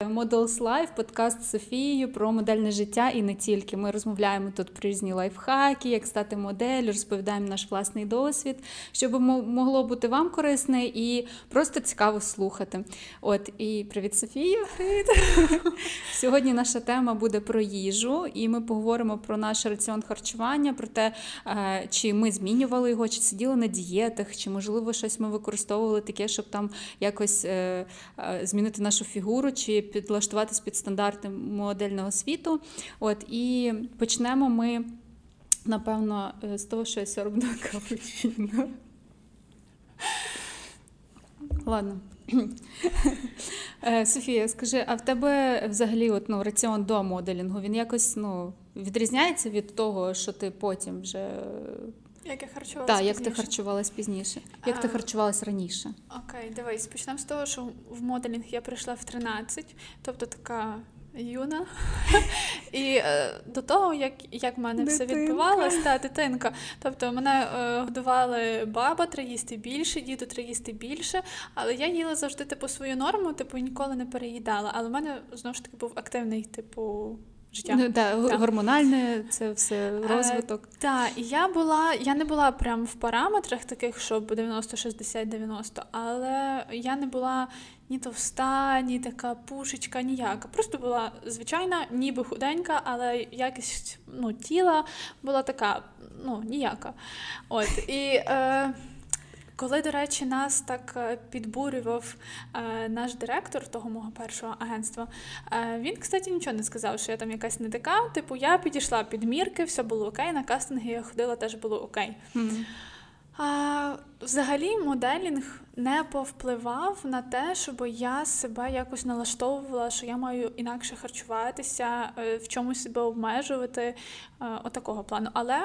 Models Life, подкаст з Софією про модельне життя і не тільки. Ми розмовляємо тут про різні лайфхаки, як стати моделлю, розповідаємо наш власний досвід, щоб могло бути вам корисне і просто цікаво слухати. От і привіт, Софія. Привіт. Сьогодні наша тема буде про їжу, і ми поговоримо про наш раціон харчування, про те, е, чи ми змінювали його, чи сиділи на дієтах, чи можливо щось ми використовували таке, щоб там якось е, е, змінити нашу фігуру. чи підлаштуватись під стандарти модельного світу. От І почнемо ми, напевно, е, з того, що я сьорбну капучино. Ладно. Е, Софія, скажи, а в тебе взагалі от, ну, раціон до моделінгу він якось ну, відрізняється від того, що ти потім вже. Як я харчувалася Так, як ти харчувалась пізніше? Як а... ти харчувалась раніше? Окей, дивись, почнемо з того, що в моделінг я прийшла в 13, тобто така юна. І е, до того, як як в мене дитинка. все відбувалося, та дитинка. Тобто мене е, годували баба, треба їсти більше, діду треба їсти більше. Але я їла завжди типу свою норму, типу ніколи не переїдала. Але в мене знову ж таки був активний, типу життя. Ну, да, так. Гормональне, це все е, розвиток. Е, так, і я була, я не була прям в параметрах таких, щоб 90, 60, 90, але я не була ні товста, ні така пушечка, ніяка. Просто була звичайна, ніби худенька, але якість ну, тіла була така, ну, ніяка. От, і... Е, коли, до речі, нас так е, підбурював е, наш директор того мого першого агентства, е, він, кстати, нічого не сказав, що я там якась не така. Типу, я підійшла під мірки, все було окей. На кастинги я ходила, теж було окей. Mm. А, Взагалі, моделінг не повпливав на те, щоб я себе якось налаштовувала, що я маю інакше харчуватися, в чомусь себе обмежувати, отакого плану. Але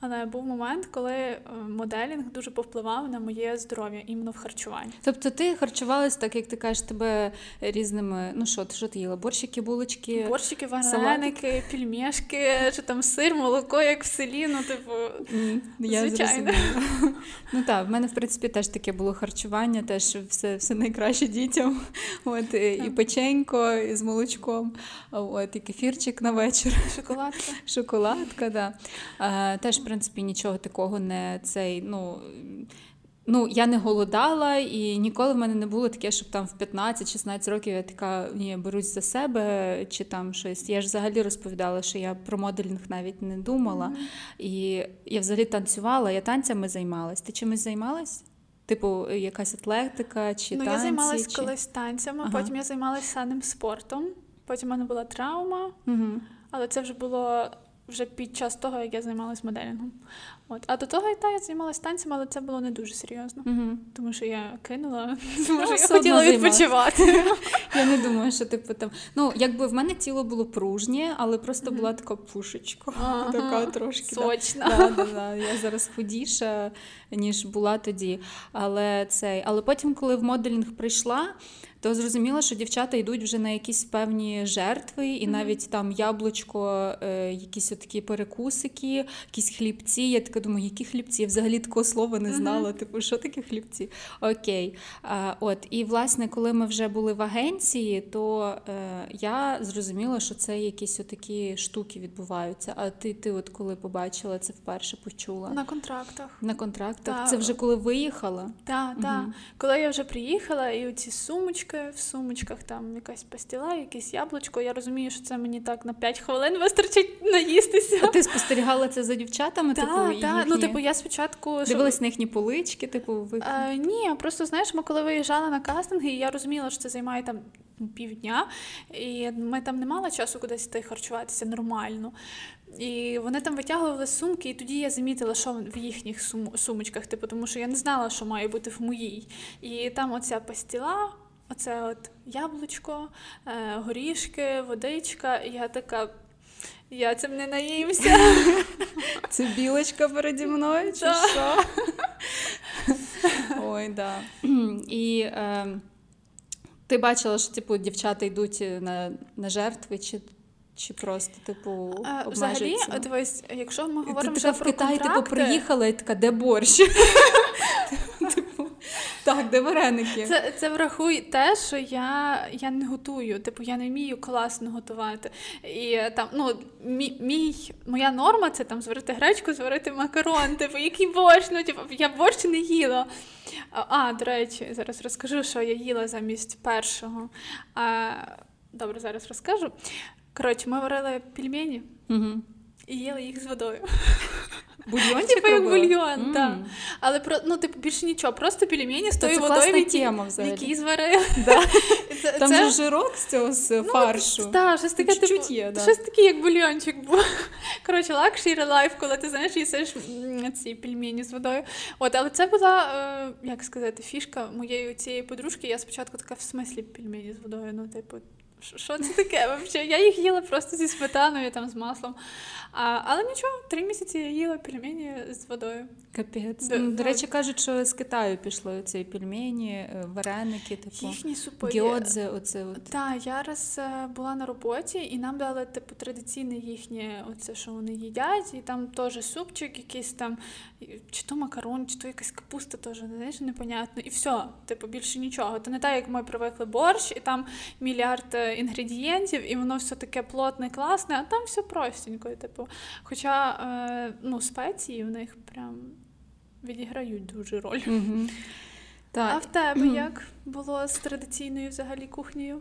але був момент, коли е, моделінг дуже повпливав на моє здоров'я іменно в харчуванні. Тобто ти харчувалась, так як ти кажеш, тебе різними. Ну що, що ти їла? Борщики, булочки, борщики, вареники, пільмешки, чи там сир, молоко, як в селі. Ну, типу, я звичайно. Ну так, в мене в принципі теж таке було харчування, теж все все найкраще дітям. От і печенько, і з молочком, от і кефірчик на вечір. Шоколадка. Шоколадка, да. Теж принципі, нічого такого не цей. ну... Ну, я не голодала, і ніколи в мене не було таке, щоб там в 15-16 років я така ні, берусь за себе чи там щось. Я ж взагалі розповідала, що я про моделінг навіть не думала. Mm-hmm. І я взагалі танцювала, я танцями займалась. Ти чимось займалась? Типу, якась атлетика чи ну, танці? Ну, я займалась чи... колись танцями, ага. потім я займалася саним спортом, потім в мене була травма, mm-hmm. але це вже було вже під час того, як я займалася моделінгом. От. А до того та я займалася танцями, але це було не дуже серйозно. Угу. Тому що я кинула, тому що я хотіла відпочивати. Я не думаю, що типу там. Ну, якби в мене тіло було пружнє, але просто була така пушечка. Така трошки. Сочна. Я зараз худіша, ніж була тоді. Але цей. Але потім, коли в моделінг прийшла то зрозуміло, що дівчата йдуть вже на якісь певні жертви, і mm-hmm. навіть там яблучко, е, якісь такі перекусики, якісь хлібці. Я така думаю, які хлібці? Я взагалі такого слова не знала. Mm-hmm. Типу, що таке хлібці? Окей. А, от, І власне, коли ми вже були в агенції, то е, я зрозуміла, що це якісь такі штуки відбуваються. А ти, ти, от коли побачила це вперше, почула? На контрактах. На контрактах. Так. Це вже коли виїхала? Так, угу. так. Коли я вже приїхала, і оці сумочки, в сумочках там якась пастіла, якесь яблучко. Я розумію, що це мені так на 5 хвилин вистачить наїстися. А ти спостерігала це за дівчатами? Так, типу, так. Ну, типу, я спочатку дивилась на їхні полички, типу, ви а, ні, просто знаєш, ми коли виїжджали на кастинги, я розуміла, що це займає там. Півдня, і ми там не мали часу кудись йти харчуватися нормально. І вони там витягували сумки, і тоді я замітила, що в їхніх сум- сумочках, типу, тому що я не знала, що має бути в моїй. І там оця пастіла, Оце от яблучко, е, горішки, водичка, і я така. Я цим не наїмся. Це білочка переді мною, чи да. що? Ой, да. І е, ти бачила, що типу, дівчата йдуть на на жертви, чи чи просто, типу, обмежуються? Взагалі, дивись, якщо ми говоримо ти вже така про в Китай, типу, приїхала і така, де борщ? Так, де вареники? Це, це врахуй те, що я, я не готую. Типу, я не вмію класно готувати. І там, ну, мій, мій, моя норма це там зварити гречку, зварити макарон. Типу, який борщ, ну, типу, я борщ не їла. А, а, до речі, зараз розкажу, що я їла замість першого. А, добре, зараз розкажу. Коротше, ми варили пельмені Угу. І їли їх з водою. Бульйончик Типу як робила? бульйон, М. так. Але про ну, типу, більше нічого, просто пельмені з тою це водою, в тема взагалі. зварили. Да. Це, Там це... же жирок з цього з фаршу. Так, щось таке, типу, є, да. щось таке, як бульйончик був. Коротше, luxury life, коли ти знаєш, їсиш ці пельмені з водою. От, але це була, е, як сказати, фішка моєї цієї подружки. Я спочатку така в смислі пельмені з водою. Ну, типу, що- це таке? Взагалі? Я їх їла просто зі сметаною, там, з маслом. А, але нічого, три місяці я їла пельмені з водою. Капець. Да, Ну, До речі, кажуть, що з Китаю пішли ці пельмені, е, вареники, типу Їхні супи. є- оце от. Так, я раз е, була на роботі, і нам дали типу традиційне їхнє, оце, що вони їдять, і там теж супчик, якийсь там, чи то макарон, чи то якась капуста, теж знаєш, непонятно. І все, типу, більше нічого. То не так, як ми привикли борщ, і там мільярд е, інгредієнтів, і воно все таке плотне, класне, а там все простенько. Типу. Хоча е, ну, спеції в них прям відіграють дуже роль. Угу. А в тебе як було з традиційною взагалі кухнею?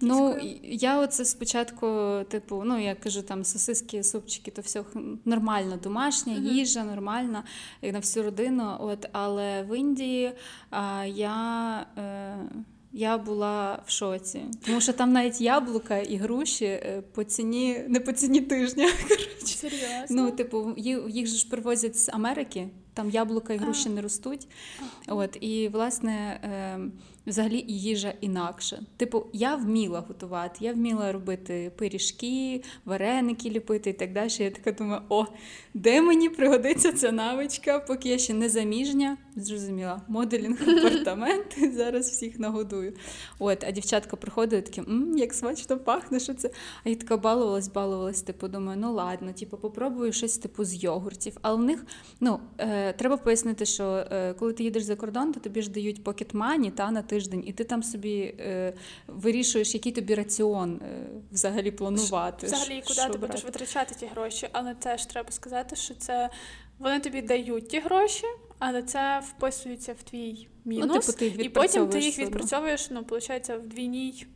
Ну, я оце спочатку, типу, ну я кажу, там сосиски, супчики, то все нормально, домашня Мгм. їжа, нормальна на всю родину. От, але в Індії а, я. Е, я була в шоці, тому що там навіть яблука і груші е, по ціні, не по ціні тижня. Коротше. Серйозно? Ну, типу, їх, же ж привозять з Америки, там яблука і груші А. не ростуть. От, і, власне, е, взагалі їжа інакша. Типу, я вміла готувати, я вміла робити пиріжки, вареники ліпити і так далі. Я така думаю, о, де мені пригодиться ця навичка, поки я ще не заміжня. Зрозуміла, моделінг апартамент, зараз всіх нагодую. От, а дівчатка приходить такі, М, як смачно пахне, що це. А я така балувалась, балувалась, типу, думаю, ну ладно, типу, попробую щось типу з йогуртів. Але в них, ну, е, треба пояснити, що е, коли ти їдеш за кордон, то тобі ж дають money, та, на тиждень, і ти там собі е, вирішуєш, який тобі раціон е, взагалі планувати. Взагалі, куди ти будеш витрачати ті гроші, але теж треба сказати, що це вони тобі дають ті гроші, але це вписується в твій мінус. Ну, типу, ти їх і потім ти їх відпрацьовуєш, ну, виходить, в двійній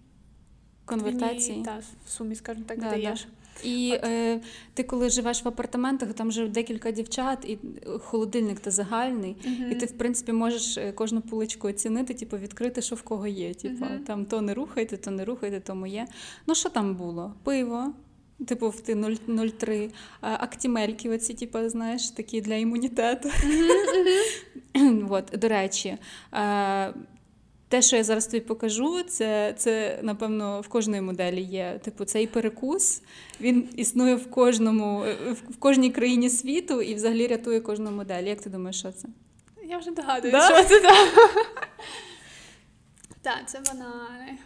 конвертації. двійній, та, в сумі, скажімо так, Да, даєш. І е, ти, коли живеш в апартаментах, там живе декілька дівчат, і е, холодильник то загальний. Мгм. І ти, в принципі, можеш е, кожну поличку оцінити, типу, відкрити, що в кого є. Типу, Мгм. там то не рухайте, то не рухайте, то моє. Ну, що там було? Пиво. Типу, в ти 0,3 Актімельки, оці, типу, знаєш, такі для імунітету. От, до речі, те, що я зараз тобі покажу, це, це напевно в кожної моделі є. Типу, цей перекус він існує в кожному, в кожній країні світу і взагалі рятує кожну модель. Як ти думаєш, що це? Я вже догадуюсь, Да? що це так. Так, це банани.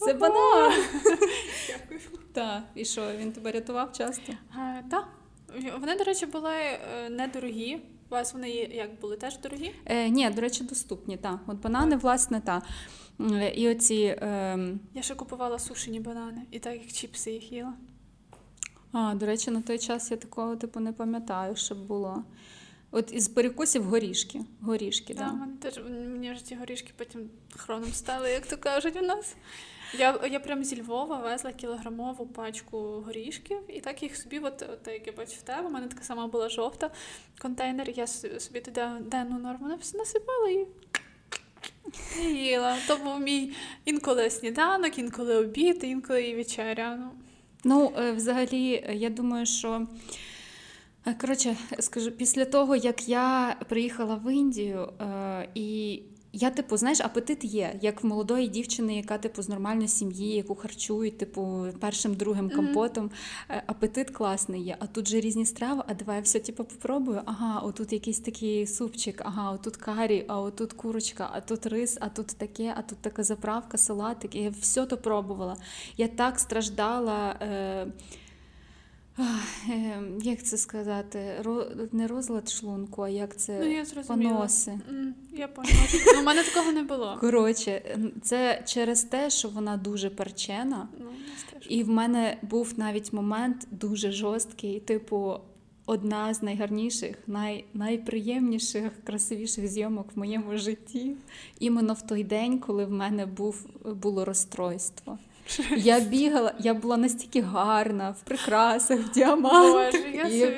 Це банан. Так, і що, він тебе рятував часто? Так. Вони, до речі, були е, недорогі. У вас вони як були теж дорогі? Е, ні, до речі, доступні, так. От банани, власне, так. І оці. Е, Я ще купувала сушені банани, і так як чіпси їх їла. а, до речі, на той час я такого типу не пам'ятаю, щоб було. От із перекусів горішки. Горішки, Да, так. мене теж мені ж ці горішки потім хроном стали, як то кажуть у нас. Я, я прям зі Львова везла кілограмову пачку горішків, і так їх собі, от, от як я бачу в тебе, у мене така сама була жовта контейнер, я собі туди денну норму насипала і і їла. То був мій інколи сніданок, інколи обід, інколи і вечеря. Ну, Ну, е, взагалі, е, я думаю, що. Е, Коротше, скажу, після того, як я приїхала в Індію, е, і я, типу, знаєш, апетит є, як в молодої дівчини, яка, типу, з нормальної сім'ї, яку харчують, типу, першим, другим компотом. Е, Апетит класний є. А тут же різні страви, а давай я все, типу, попробую. Ага, отут якийсь такий супчик, ага, отут карі, а отут курочка, а тут рис, а тут таке, а тут така заправка, салатик. І я все то пробувала. Я так страждала. Е, як це сказати, Ро- не розлад шлунку, а як це Ну, я поноси. Я поняла. Ну, у мене такого не було. Коротше, це через те, що вона дуже перчена. Ну. І в мене був навіть момент дуже жорсткий, типу, одна з найгарніших, най, найприємніших, красивіших зйомок в моєму житті. Іменно в той день, коли в мене був, було розстройство. Я бігала, я була настільки гарна, в прикрасах, в діамантах. Боже, я і собі,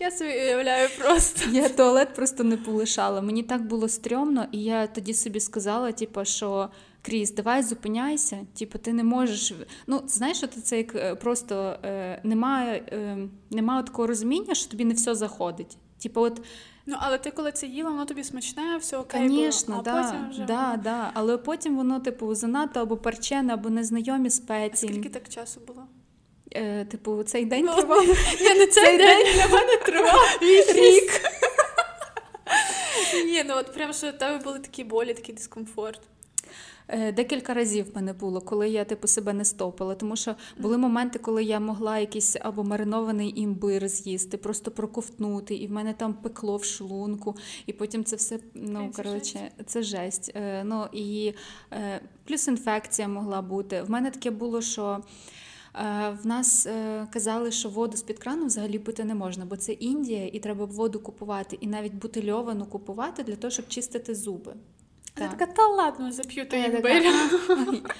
я собі уявляю просто. я туалет просто не полишала. Мені так було стрьомно, і я тоді собі сказала, типу, що Кріс, давай зупиняйся. Типу, ти не можеш. Ну, знаєш, що це як е, просто е, немає, е, немає такого розуміння, що тобі не все заходить. Типу, от, Ну, але ти коли це їла, воно тобі смачне, все окей звісно, да, вже... да, да. але потім воно, типу, занадто або перчене, або незнайомі спеції. Скільки так часу було? Е, типу, цей день Ну, тривав. Я не цей день. для мене тривав рік. Ні, ну от прям що в тебе були такі болі, такий дискомфорт. Е, Декілька разів в мене було, коли я типу себе не стопила, тому що були моменти, коли я могла якийсь або маринований імбир з'їсти, просто проковтнути, і в мене там пекло в шлунку, і потім це все ну це коротше, це жесть. Е, Ну і е, плюс інфекція могла бути. В мене таке було, що. В нас казали, що воду з-під крану взагалі пити не можна, бо це Індія, і треба воду купувати, і навіть бутильовану купувати для того, щоб чистити зуби. А Я Так. така, та ладно, зап'ю той Я імбир. така,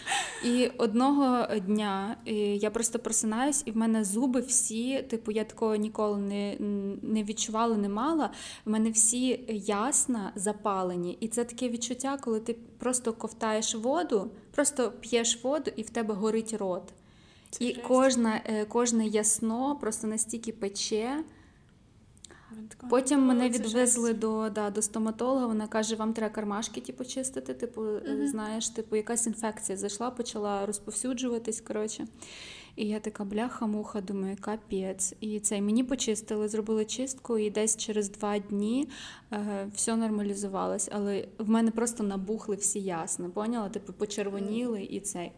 І одного дня я просто просинаюсь, і в мене зуби всі, типу, я такого ніколи не, не відчувала, не мала. В мене всі ясна запалені. І це таке відчуття, коли ти просто ковтаєш воду, просто п'єш воду, і в тебе горить рот. Це і кожна, е, кожне ясно просто настільки пече. Потім «Ну, мене відвезли до, да, до стоматолога. Вона каже, вам треба кармашки типу, чистити. Типу, е, знаєш, типу, якась інфекція зайшла, почала розповсюджуватись. Коротше. І я така бляха-муха, думаю, капець. І це мені почистили, зробили чистку, і десь через два дні е, все нормалізувалось. Але в мене просто набухли всі ясна. Поняла? Типу, почервоніли і цей.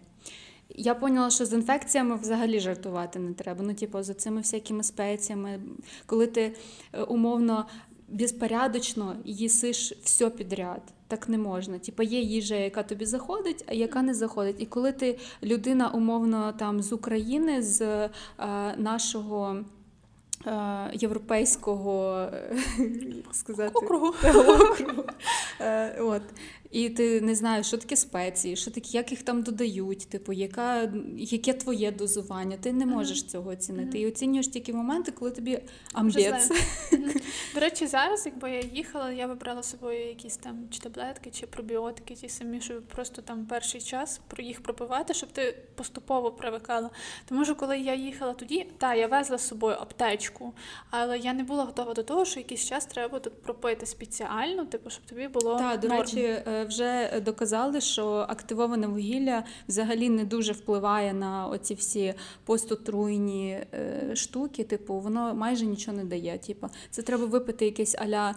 Я поняла, що з інфекціями взагалі жартувати не треба. Ну, типу, з цими всякими спеціями, коли ти е, умовно безпорядочно їсиш все підряд. Так не можна. Типа є їжа, яка тобі заходить, а яка не заходить. І коли ти людина умовно там з України, з е, нашого е, європейського е, як сказати, Округу. округу. Е, от. І ти не знаєш, що таке спеції, що таке, як їх там додають, типу, яка, яке твоє дозування. Ти не можеш цього оцінити. І оцінюєш тільки моменти, коли тобі зле. До речі, зараз, якби я їхала, я вибрала з собою якісь там чи таблетки, чи пробіотики, ті самі, щоб просто там перший час про їх пропивати, щоб ти поступово привикала. Тому що коли я їхала тоді, та я везла з собою аптечку, але я не була готова до того, що якийсь час треба тут пропити спеціально, типу, щоб тобі було Так, до речі, е, вже доказали, що активоване вугілля взагалі не дуже впливає на оці всі постотруйні е, штуки. Типу, воно майже нічого не дає. Типу, це треба випити якийсь аля.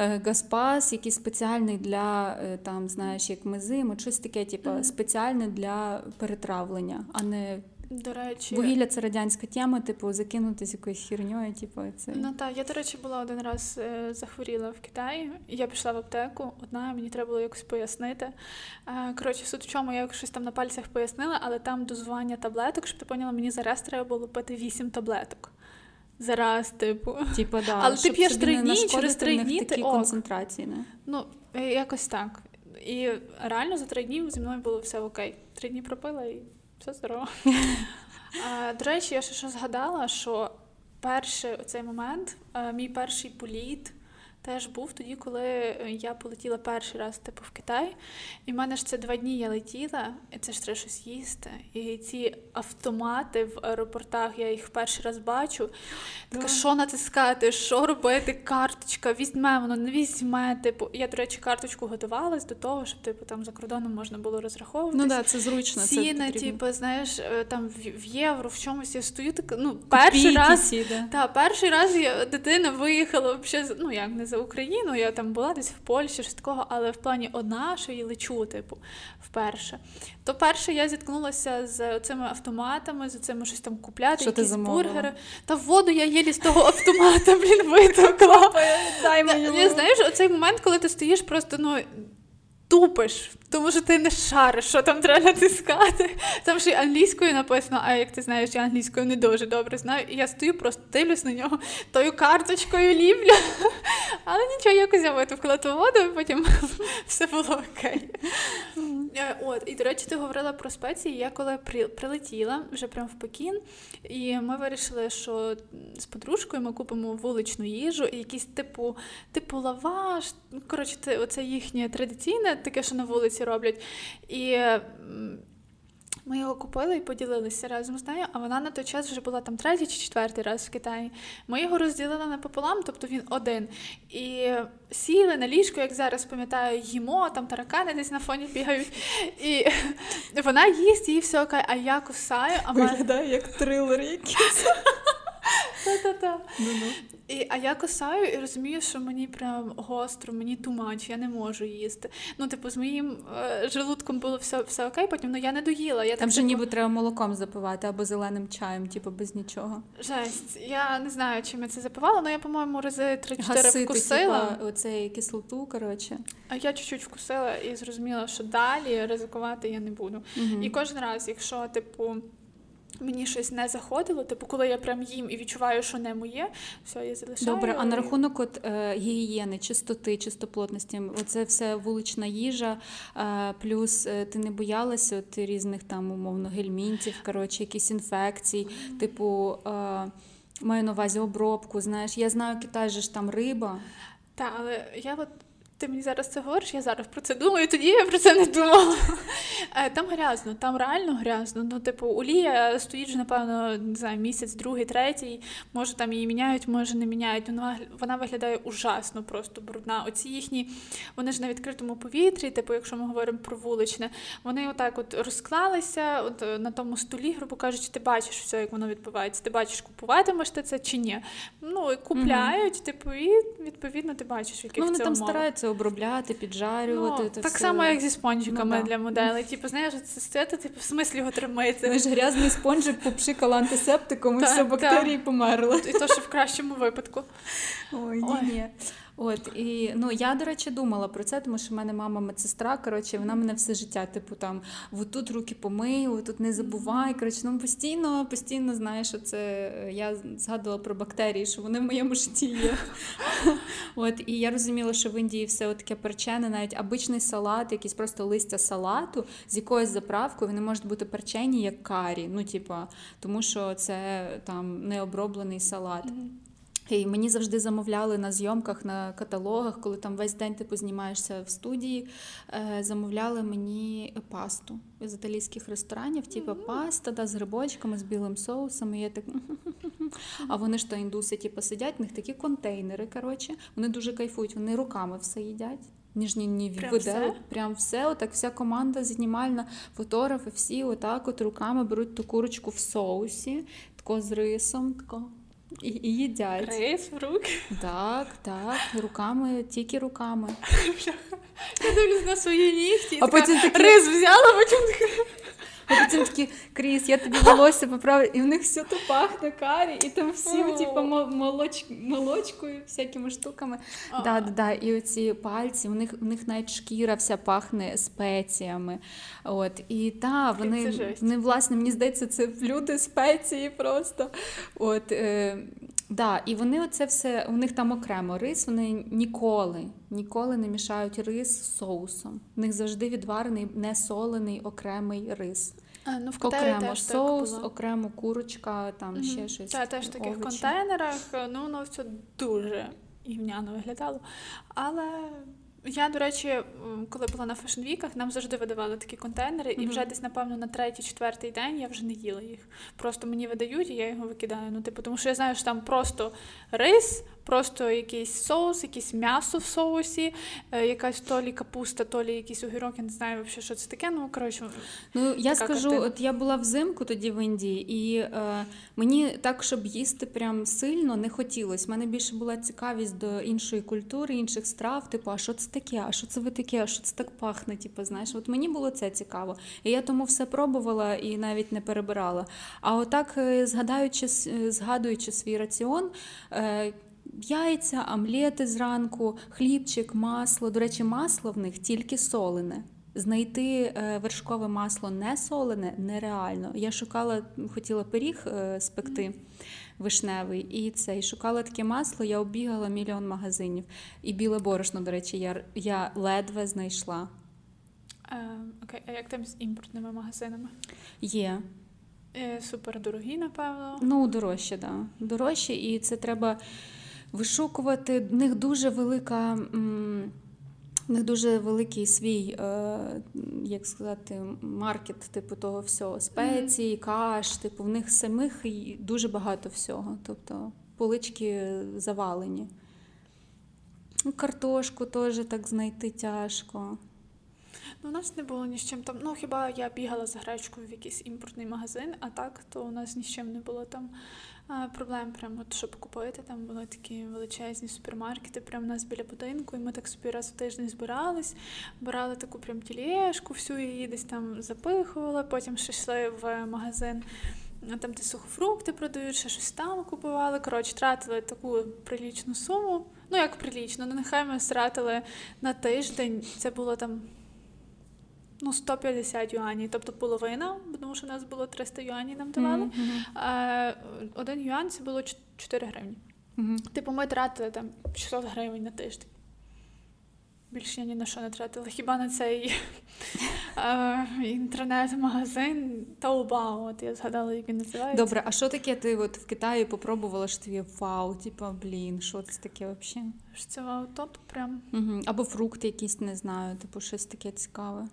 е, Гаспас, який спеціальний для е, там, знаєш, як мизим, щось таке, типу, спеціальне для перетравлення, а не До речі, вугілля це радянська тема, типу, закинути з якоюсь херньою, типу, це. Ну так, я, до речі, була один раз е, захворіла в Китаї. Я пішла в аптеку, одна, мені треба було якось пояснити. Е, коротше, суть в чому я щось там на пальцях пояснила, але там дозування таблеток, щоб ти поняла, мені зараз треба було пити 8 таблеток. Зараз, типу. Типу, да, Але ти п'єш три дні, через три дні такі ти ок. концентрації. Не? Ну, е, якось так. І реально за три дні зі мною було все окей. Три дні пропила і все здорово. До речі, я ще що згадала, що перший оцей момент, е, мій перший політ. Теж був тоді, коли е, я полетіла перший раз типу в Китай, і в мене ж це два дні я летіла, і це ж треба щось їсти. І ці автомати в аеропортах, я їх перший раз бачу. Така, Да. що натискати, що робити, карточка, візьме воно, не візьме. Типу, я, до речі, карточку готувалась до того, щоб типу там за кордоном можна було розраховуватись. Ну так, да, це зручно. це Ціни, потрібно. типу, знаєш, е, там в євро, в чомусь я стою така, ну, перший Копійки раз. ці, да. Та, перший раз я, дитина виїхала з- ну як не за Україну. Я там була десь в Польщі, щось такого, але в плані одна, що її лечу, типу, вперше. То перше я зіткнулася з цими автоматами, з цими щось там купляти, Що якісь ти бургери. Та воду я єлі з того автомата, блін, витокла. Дай знаєш, оцей момент, коли ти стоїш, просто ну. Тупиш, тому що ти не шариш, що там треба натискати. Там ще й англійською написано, а як ти знаєш, я англійською не дуже добре знаю. І я стою, просто дивлюсь на нього, тою карточкою ліплю. Але нічого, якось я витовкла ту воду, і потім все було окей. Е, От, і до речі, ти говорила про спеції. Я коли прилетіла вже прямо в Пекін, і ми вирішили, що з подружкою ми купимо вуличну їжу і якийсь типу, типу лаваш. Ну, Коротше, це оце їхнє традиційне, таке, що на вулиці роблять. І ми його купили і поділилися разом з нею, а вона на той час вже була там третій чи четвертий раз в Китаї. Ми його розділили напополам, тобто він один. І сіли на ліжко, як зараз пам'ятаю, їмо, там таракани десь на фоні бігають. І вона їсть, їй все окей, а я кусаю, а. Виглядає як трилер якийсь. Та-та-та. І, а я кусаю і розумію, що мені прям гостро, мені тумач, я не можу їсти. Ну, типу, з моїм е, желудком було все, все окей, потім ну я не доїла. Я Там так, же типу, ніби треба молоком запивати або зеленим чаєм, типу без нічого. Жесть. Я не знаю, чим я це запивала, але я, по-моєму, рази 3-4 Гасити, вкусила. типа, оцей кислоту, коротше. А я чуть-чуть вкусила і зрозуміла, що далі ризикувати я не буду. Мгм. І кожен раз, якщо, типу. Мені щось не заходило, типу, коли я прям їм і відчуваю, що не моє, все, я залишаю. Добре, а на рахунок от, е, гігієни, чистоти, чистоплотності, оце все вулична їжа, е, плюс е, ти не боялася от, різних там умовно гельмінтів, коротше, якісь інфекцій, типу. Е, Маю на увазі обробку, знаєш, я знаю, Китай же ж там риба. Так, але я от ти мені зараз це говориш, я зараз про це думаю, тоді я про це не думала. Е, Там грязно, там реально грязно. Ну, типу, олія стоїть вже, напевно, не знаю, місяць, другий, третій. Може там її міняють, може не міняють. Вона, вона виглядає ужасно, просто брудна. Оці їхні, вони ж на відкритому повітрі, типу, якщо ми говоримо про вуличне, вони отак от розклалися, от е, на тому столі, грубо кажучи, ти бачиш все, як воно відбувається. Ти бачиш, купуватимеш ти це чи ні. Ну, і купляють, типу, і відповідно ти бачиш, в яких Ну, вони це там умовах. стараються обробляти, піджарювати. Ну, це так все. само, як зі спонжиками Ну, да. для моделей. Типу, знаєш, це стояти, типу, в смислі його тримається. Ми ж грязний спонжик попшикала антисептиком, і все, бактерії померли. І то, що в кращому випадку. Ой, Ой. ні. От і ну я до речі думала про це, тому що в мене мама медсестра. Коротше, вона мене все життя, типу там от тут руки помий, тут не забувай. Коротше, ну постійно, постійно знаєш, що це я згадувала про бактерії, що вони в моєму житті є. От і я розуміла, що в Індії все таке перчене, навіть обичний салат, якийсь просто листя салату з якоюсь заправкою, вони можуть бути перчені як карі. Ну, типа, тому що це там необроблений салат. І мені завжди замовляли на зйомках, на каталогах, коли там весь день типу знімаєшся в студії, е, замовляли мені пасту з італійських ресторанів, типу паста да, з грибочками, з білим соусом. І я так... А вони ж то індуси, типу, сидять, в них такі контейнери. Коротше, вони дуже кайфують, вони руками все їдять. Ніжні ні Прям все? прям все. Отак вся команда знімальна, фотографи, всі отак от руками беруть ту курочку в соусі, тако з рисом, тако. І, і їдять. Рейс в руки. Так, так, руками, тільки руками. Я дивлюсь на свої нігті. і А така, потім такі- Рис взяла, потім така. А потім такі, Кріс, я тобі волосся поправлю, і в них все то пахне карі, і там всі, типу, молоч, молочкою, всякими штуками. Да, да, да. І оці пальці, у них, у них навіть шкіра вся пахне спеціями. От. І та, вони, вони, власне, мені здається, це люди спеції просто. От, е, да, і вони оце все, у них там окремо рис, вони ніколи, ніколи не мішають рис з соусом. У них завжди відварений, не солений окремий рис. А, ну, в Окремо теж соус, так було. окремо курочка, там ще щось. Та, теж в таких овочі. контейнерах, ну воно все дуже гівняно виглядало. Але я, до речі, коли була на фешн-віках, нам завжди видавали такі контейнери, і вже десь, напевно, на третій, четвертий день я вже не їла їх. Просто мені видають, і я його викидаю. Ну, типу, тому що я знаю, що там просто рис, просто якийсь соус, якесь м'ясо в соусі, е, якась то лі капуста, то лі якийсь огірок, я не знаю взагалі, що це таке. Ну, коротше, Ну, я скажу, картина. от я була взимку тоді в Індії, і е, мені так, щоб їсти прям сильно не хотілося. У мене більше була цікавість до іншої культури, інших страв. Типу, а що це таке? А що це ви таке? А що це так пахне? Типу, знаєш, от мені було це цікаво. І я тому все пробувала і навіть не перебирала. А отак, е, згадаючи, е, згадуючи свій раціон. Яйця, омлети зранку, хлібчик, масло. До речі, масло в них тільки солене. Знайти е, вершкове масло не солене нереально. Я шукала, хотіла пиріг е, спекти вишневий, і це і шукала таке масло. Я оббігала мільйон магазинів. І біле борошно, до речі, я, я ледве знайшла. е, окей, а як там з імпортними магазинами? Є. Супер дорогі, напевно. Ну, дорожче, так. Да. Дорожче, і це треба вишукувати. В них дуже велика. В них дуже великий свій, е, як сказати, маркет, типу того всього. Спеції, каш, типу, в них самих дуже багато всього. Тобто полички завалені. Картошку теж так знайти тяжко. Ну, у нас не було ні з чим там. Ну, хіба я бігала за гречкою в якийсь імпортний магазин, а так, то у нас ні з чим не було там проблем, прям от щоб купити. Там були такі величезні супермаркети, прямо у нас біля будинку, і ми так собі раз в тиждень збирались, брали таку прям тілешку, всю її десь там запихували, потім ще йшли в магазин. Там, де сухофрукти продають, ще щось там купували. Коротше, тратили таку прилічну суму. Ну, як прилічно, ну нехай ми стратили на тиждень. Це було там ну, 150 юанів, тобто половина, тому що у нас було 300 юанів нам давали. А один юань це було 4 гривні. Мгм. Типу, ми тратили там 600 гривень на тиждень. Більше я ні на що не тратила. Хіба на цей е, інтернет-магазин Таобао, от я згадала, як він називається. Добре, а що таке ти от в Китаї попробувала що тобі вау, типа, блін, що це таке взагалі? Що Це вау-то прям. Угу. Або фрукти якісь, не знаю, типу щось таке цікаве.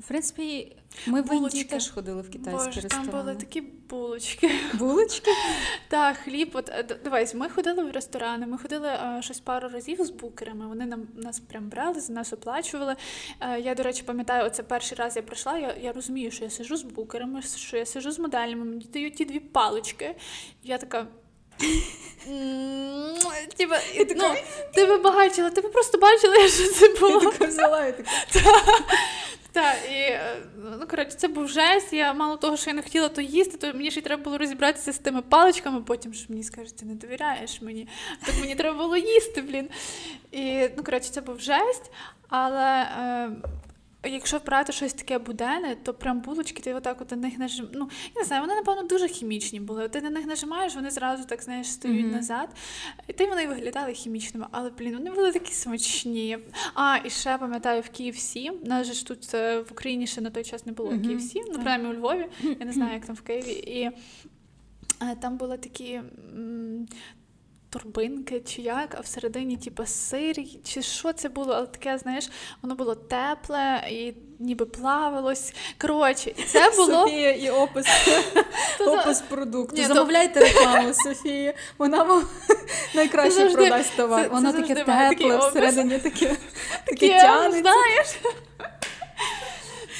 В принципі, ми в Індії теж ходили в китайські Боже, там були такі булочки. Булочки? Так, хліб. От е, дивись, ми ходили в ресторани, ми ходили е, щось пару разів з букерами. Вони нам нас прям брали, за нас оплачували. Е, я, до речі, пам'ятаю, оце перший раз я прийшла. Я, я розумію, що я сижу з букерами, що я сижу з моделями, мені дають ті дві палички. Я така. «М, Типа, ну, ти би бачила, ти би просто бачила, що це було. Я така взяла і така. Так, і е, ну коротше, це був жесть. Я мало того, що я не хотіла то їсти, то мені ще й треба було розібратися з тими паличками. Потім ж мені скажуть, ти не довіряєш мені. Так мені треба було їсти, блін. І ну коротше, це був жесть. Але е, якщо брати щось таке буденне, то прям булочки, ти отак от на них нажим... Ну, я не знаю, вони, напевно, дуже хімічні були. Ти на них нажимаєш, вони зразу так знаєш стають Мгм. назад. І ти вони виглядали хімічними, але блін, вони були такі смачні. А, і ще пам'ятаю, в Київсі, у нас же ж тут е, в Україні ще на той час не було Мгм. Київсі, ну принаймні у Львові. Я не знаю, як там в Києві. І е, там були такі. М, Торбинки чи як, а всередині, типу, сир, чи що це було, але таке, знаєш, воно було тепле і ніби плавилось. Коротше, це було. Софія і опис, опис продукту. Ні, Замовляйте рекламу, Софії. Вона вам найкраще завжди- продасть товар. це- Воно таке тепле, всередині таке, таке Таке, тянеться. знаєш.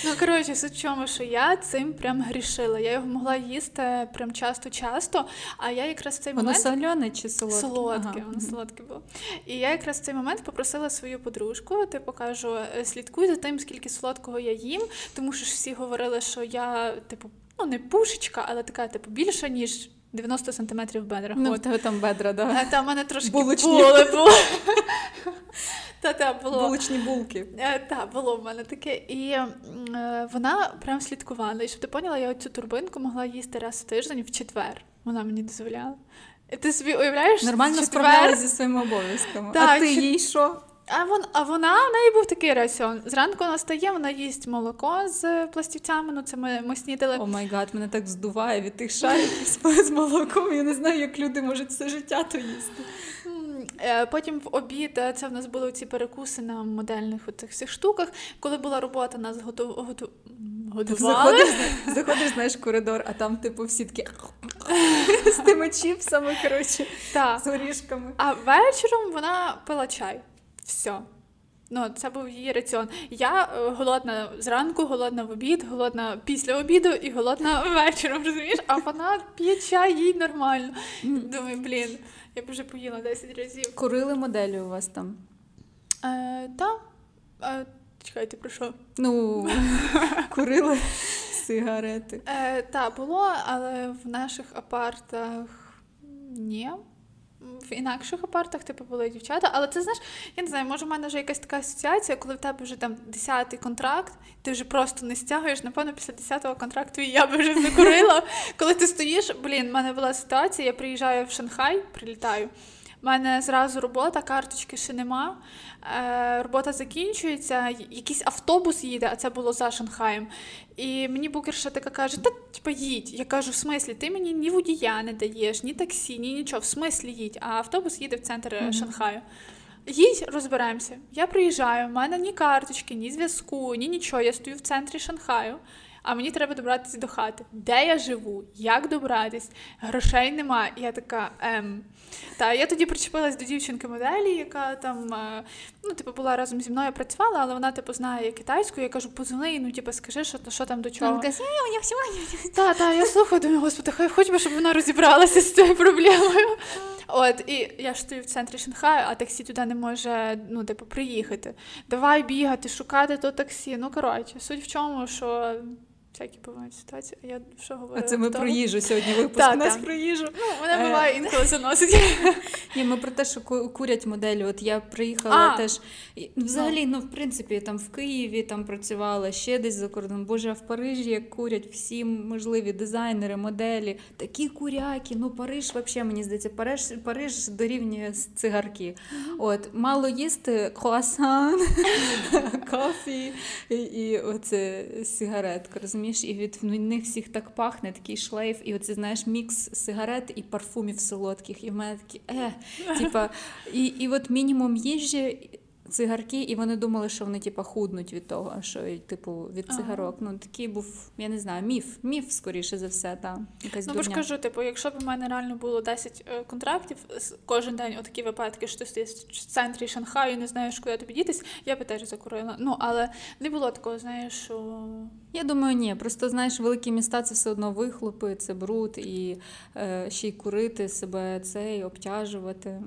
Ну, коротше, суть в чому, що я цим прям грішила. Я його могла їсти прям часто-часто, а я якраз в цей Воно момент. соляне чи солодке? Солодке, Ага. воно солодке було. І я якраз в цей момент попросила свою подружку, типу кажу, «Е, слідкуй за тим, скільки солодкого я їм, тому що ж всі говорили, що я, типу, ну не пушечка, але така, типу, більша, ніж 90 сантиметрів в бедрах. Ну, в От. тебе там бедра, да. А там в мене трошки Булочні. були, було. Та-та, було. Булочні булки. Е, Так, було в мене таке. І е, вона прям слідкувала. І щоб ти поняла, я цю турбинку могла їсти раз в тиждень в четвер. Вона мені дозволяла. Ти собі уявляєш? Нормально четвер, справлялася зі своїми обов'язками. Так, а ти їй що? А, вон, а вона, в неї був такий раціон. Зранку вона стає, вона їсть молоко з пластівцями. Ну, це ми, ми снідали. Oh my God, мене так здуває від тих шариків з- з молоком. Я не знаю, як люди можуть все життя то їсти. Е, Потім в обід е, це в нас були ці перекуси на модельних оцих всіх штуках. Коли була робота, нас готу... готу... Годували. заходиш, заходиш, знаєш, в коридор, а там, типу, всі такі. з тими чіпсами, коротше, з горішками. А вечором вона пила чай. Все. Ну, це був її раціон. Я е, голодна зранку, голодна в обід, голодна після обіду і голодна вечором, розумієш? А вона п'є чай, їй нормально. Думаю, блін, я б вже поїла 10 разів. Курили моделі у вас там? Е, та. Е, чекайте, про що? Ну, курили сигарети. Е, та, було, але в наших апартах ні. В інакших апартах, типу, були дівчата, але це знаєш, я не знаю, може, в мене вже якась така асоціація, коли в тебе вже там 10-й контракт, ти вже просто не стягуєш. Напевно, після 10-го контракту і я би вже закурила. Коли ти стоїш, блін, в мене була ситуація, я приїжджаю в Шанхай, прилітаю. У мене зразу робота, карточки ще нема. Е, робота закінчується, якийсь автобус їде, а це було за Шанхаєм. І мені букерша така каже: та типа їдь. Я кажу, в смислі, ти мені ні водія не даєш, ні таксі, ні нічого. В смислі їдь. А автобус їде в центр е, Шанхаю. Їдь, розберемося. Я приїжджаю, в мене ні карточки, ні зв'язку, ні нічого. Я стою в центрі Шанхаю. А мені треба добратися до хати. Де я живу? Як добратись? Грошей нема. І я така, ем. Та я тоді причепилась до дівчинки моделі, яка там, е, ну, типу, була разом зі мною працювала, але вона, типу, знає китайську. Я кажу, позвони, їй, ну, типу, скажи, що, що там до чого. Та, та, я слухаю, думаю, господи, хай хоч би, щоб вона розібралася з цією проблемою. От, і я ж стою в центрі Шанхаю, а таксі туди не може, ну, типу, приїхати. Давай бігати, шукати то таксі. Ну, коротше, суть в чому, що всякі бувають ситуації. Я що А це ми до про їжу сьогодні випуск. У нас про їжу. Ну, мене Е, буває інколи заносить. Ні, ми про те, що курять моделі. От я приїхала А. теж. і, ну, Взагалі, ну в принципі, там в Києві там працювала ще десь за кордоном. Боже, а в Парижі як курять всі можливі дизайнери, моделі, такі куряки. Ну, Париж, взагалі, мені здається, Париж, Париж дорівнює цигарки. От, мало їсти круасан, кофі і, і оце сигаретка, розумієш? І від них всіх так пахне, такий шлейф, і оце, знаєш, мікс сигарет і парфумів солодких. І в мене такі, е, типа, і, і от мінімум їжі. Цигарки, і вони думали, що вони типа худнуть від того, що типу від Ага. цигарок. Ну такий був, я не знаю, міф. Міф, скоріше за все, та якась Ну, бо ж кажу, типу, якщо б у мене реально було 10 е, контрактів, кожен день отакі випадки, що ти стоїш в центрі Шанхаю, не знаєш, куди тобі дітись, я б теж закурила. Ну, але не було такого, знаєш, що. Я думаю, ні. Просто знаєш, великі міста це все одно вихлопи, це бруд, і е, ще й курити себе цей, обтяжувати.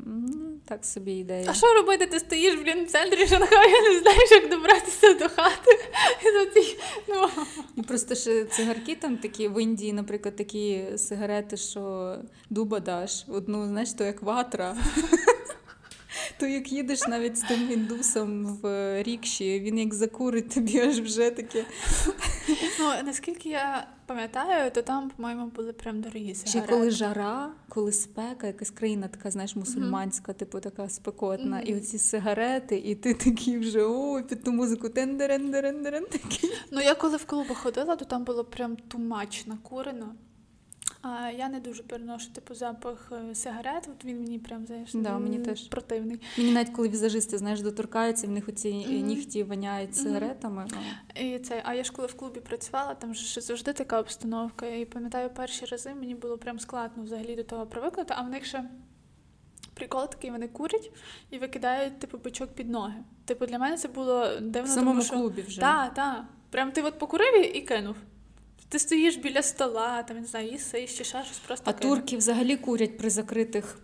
Так собі ідея. А що робити? Ти стоїш, блін, центрі Шанхаю, не знаєш, як добратися до хати. Ну, І просто ще цигарки там такі в Індії, наприклад, такі сигарети, що дуба даш. Одну, знаєш, то як ватра. То як їдеш навіть з тим індусом в рікші, він як закурить, тобі аж вже таке. ну, наскільки я пам'ятаю, то там, по-моєму, були прям дорогі Ще сигарети. коли жара, коли спека, якась країна така, знаєш, мусульманська, типу така спекотна, і оці сигарети, і ти такий вже ой, під ту музику тен-дерен-дерен-дерен такий. Ну, я коли в клуби ходила, то там було прям тумач накурено. А я не дуже переношу типу запах е, сигарет, от він мені прям знаєш, Да, мені теж. противний. Мені навіть коли візажисти, знаєш, доторкаються, в них оці Мгм. нігті воняють сигаретами. ну. І це, а я ж коли в клубі працювала, там ж завжди така обстановка. І пам'ятаю, перші рази мені було прям складно взагалі до того привикнути, а в них ще прикол такий, вони курять і викидають типу бичок під ноги. Типу, для мене це було дивно, В самому тому що клубі вже. Так, так. Прям ти от покурив і кинув. Ти стоїш біля стола, там, не знаю, їсиш чи ще щось просто А турки взагалі курять при закритих,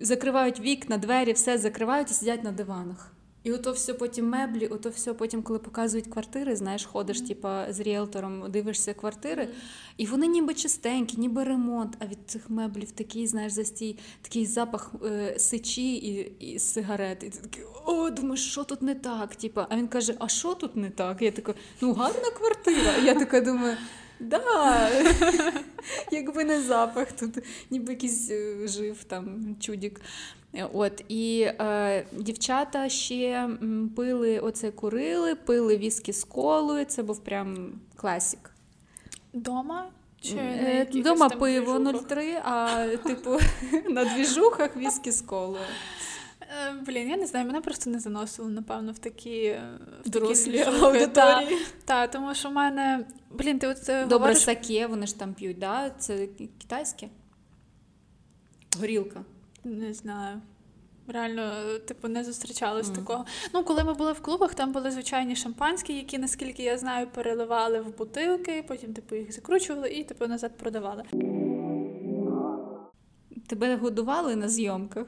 закривають вікна, двері, все закривають і сидять на диванах. І ото все потім меблі, ото все потім, коли показують квартири, знаєш, ходиш, типа з ріелтором, дивишся квартири, і вони ніби чистенькі, ніби ремонт, а від цих меблів такий, знаєш, застій, такий запах е, сечі і, і сигарет. І ти такий, о, думаєш, що тут не так? Типа, а він каже, а що тут не так? Я така, ну гарна квартира. Я така думаю. Да, якби не запах, тут ніби якийсь е, жив там чудік. Е, От і е, дівчата ще пили оце курили, пили віскі з колою. Це був прям класік. Дома? Чи Е, Дома пиво 0,3, а типу на двіжухах віскі з колою. Е, Блін, я не знаю, мене просто не заносило, напевно, в такі, е, в Дорослі аудиторії. Так, тому що в мене. Блін, ти от е, Добре, говориш... саке, вони ж там п'ють, да? Це китайське? Горілка. Не знаю. Реально, типу, не зустрічалось Мгм. такого. Ну, коли ми були в клубах, там були звичайні шампанські, які, наскільки я знаю, переливали в бутилки, потім, типу, їх закручували і типу назад продавали. Тебе годували на зйомках?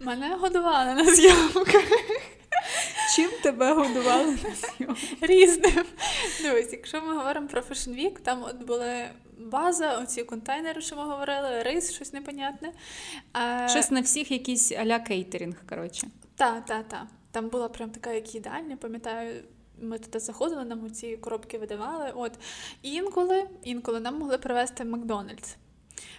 Мене годували на зйомках Чим тебе годували на зйомках? різним. Дивись, якщо ми говоримо про Fashion Week, там от були база, оці контейнери, що ми говорили, рис, щось непонятне. А, Щось на всіх якийсь аля кейтерінг, коротше. Та, та, та. Там була прям така як їдальня, пам'ятаю. Ми туди заходили, нам ці коробки видавали. От І інколи, інколи нам могли привезти Макдональдс.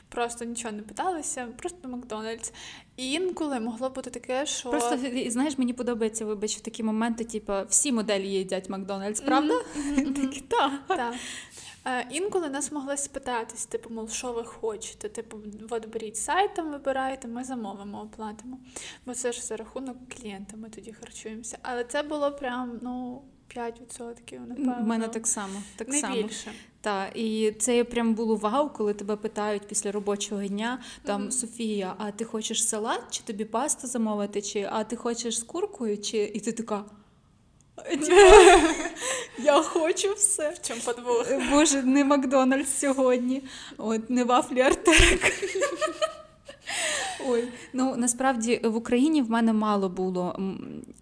Просто нічого не питалися, просто Макдональдс. І інколи могло бути таке, що Просто знаєш, мені подобається, вибач, в такі моменти, типу, всі моделі їдять Макдональдс, правда? Так. Так. Е, Інколи нас могли спитатись, типу, мов, що ви хочете? Типу, от беріть сайт, там вибираєте, ми замовимо, оплатимо. Бо це ж за рахунок клієнта, ми тоді харчуємося. Але це було прям, ну, 5%, напевно. У мене так само. Так не само. більше. Так, і це прям було вау, коли тебе питають після робочого дня, там Мгм. Софія, а ти хочеш салат, чи тобі пасту замовити, чи а ти хочеш з куркою, чи і ти така. «Е, Я хочу все. В чому подвох? Боже, не Макдональдс сьогодні, от не вафлі Артек. Ой, ну насправді в Україні в мене мало було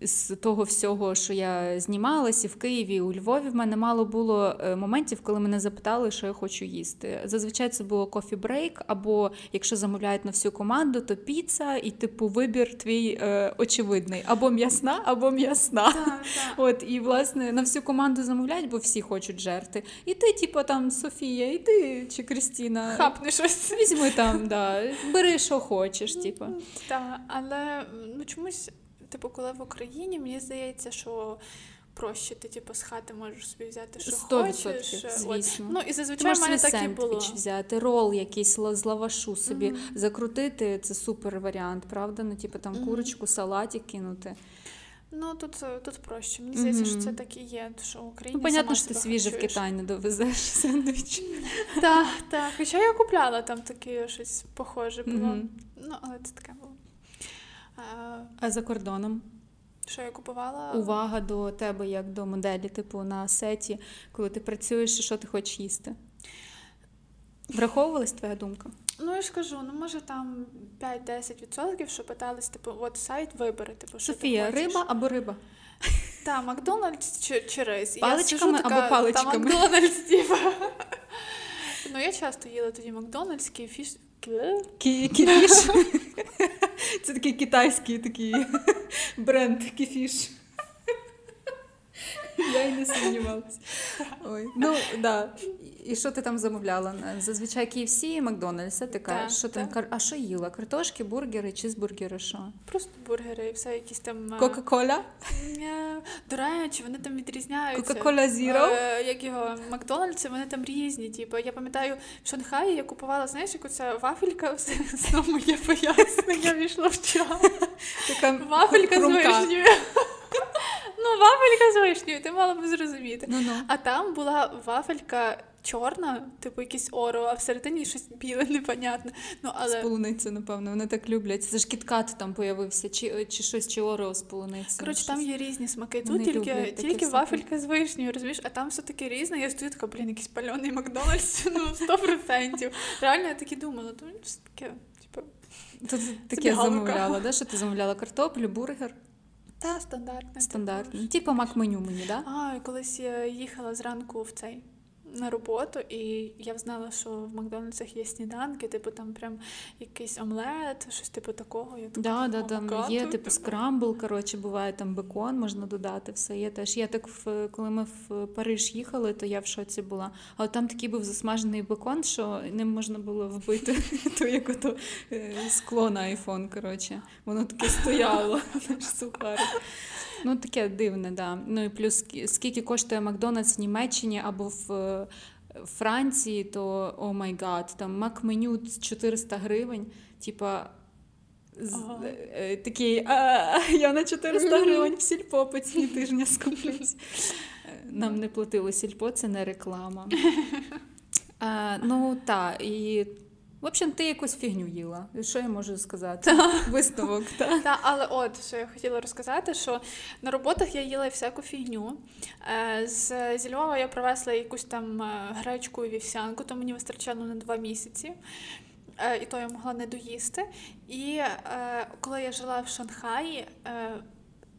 з того всього, що я знімалась і в Києві, і у Львові. В мене мало було е, моментів, коли мене запитали, що я хочу їсти. Зазвичай це було кофі брейк, або якщо замовляють на всю команду, то піца, і типу вибір твій е, очевидний: або м'ясна, або м'ясна. От, і власне на всю команду замовляють, бо всі хочуть жерти. І ти, типу, там Софія, і ти чи Крістіна. Хапни щось. Візьми там, да, бери, що хочеш, типу. Так, але ну чомусь, типу, коли в Україні, мені здається, що проще ти, типу, з хати можеш собі взяти, що Сто хочеш. відсотків, От. звісно. Ну і зазвичай в мене так і було. взяти, рол якийсь з лавашу собі Мгм. закрутити, це супер варіант, правда? Ну, типу там Мгм. курочку, салатик кинути. Ну тут, тут проще. Мені здається, що це так і є, що в Україні Ну, понятно, що ти свіже в. Китай не довезеш сендвіч. Так, так. Хоча я купляла там таке щось похоже було. Ну, але це таке було. А, А за кордоном? що я купувала? Увага до тебе як до моделі, типу на сеті, коли ти працюєш, і що ти хочеш їсти. Враховувалась твоя думка? Ну я ж кажу, ну може там 5-10%, що питались, типу, от сайт вибери, типу, що Софія, ти хочеш. риба або риба? Та, Макдональдс чи, чи рис. І я Паличками сижу така, або паличками? Та Макдональдс, типу. Ну, я часто їла тоді Макдональдс, фіш. Кі- Кіфіш. Це такий китайський такий бренд кіфіш. Я й не сумнівалася. Ой. Ну, да. І що ти там замовляла? Зазвичай KFC і Макдональдс, а така. Так, Що там, а що їла? Картошки, бургери, чизбургери, що? Просто бургери і все якісь там. е, Кока-кола? е, До речі, вони там відрізняються. Кока-кола Зіро? Е, Як його Макдональдси, вони там різні. Типу, я пам'ятаю, в Шанхаї я купувала, знаєш, яку ця вафелька, знову моє пояснення війшло в. Така Вафелька з вишнею. Ну, вафелька з вишнею, ти мала б зрозуміти. Ну-ну. А там була вафелька чорна, типу якийсь оро, а всередині щось біле, непонятне. Ну, З але полуницею, напевно, вони так люблять. Це ж KitKat там появився, чи, чи щось, чи Oreo з полуницею. коротше, там є різні смаки. Тут Вони тільки, люблять тільки вафелька з вишнею, розумієш, а там все таке різне. Я стою така, блін, якийсь пальоний Макдональдс, ну 100%. Реально я так і думала, то таке, типу, То таке замовляла, да? що ти замовляла картоплю, бургер? Та стандартне. Стандартно. типу, Типу мак-меню мені, да? А, колись я їхала зранку в цей на роботу, і я знала, що в Макдональдсах є сніданки, типу там прям якийсь омлет, щось типу такого. Я Да, да, «О, там мага, є типу типу». скрамбл, коротше, буває там бекон, можна додати все. Є теж. Я так в коли ми в Париж їхали, то я в шоці була. А от там такий був засмажений бекон, що ним можна було вбити то як ото е, скло на айфон. Коротше, воно таке стояло. наш сухарик. Ну таке дивне, да. Ну і плюс скільки коштує Макдональдс в Німеччині або в. е, Франції, то oh my god, там мак-меню 400 гривень, типа Ага. е, такий, а, я на 400 гривень в сільпо по ціні тижня скуплюсь. Е, Нам не платили сільпо, це не реклама. А, ну так, і В общем, ти якусь фігню їла. Що я можу сказати? Висновок, так. Та, але от що я хотіла розказати, що на роботах я їла всяку фігню. Е, З, зі Львова я привезла якусь там е, гречку і вівсянку, то мені вистачало на два місяці. Е, І то я могла не доїсти. І е, коли я жила в Шанхаї, е,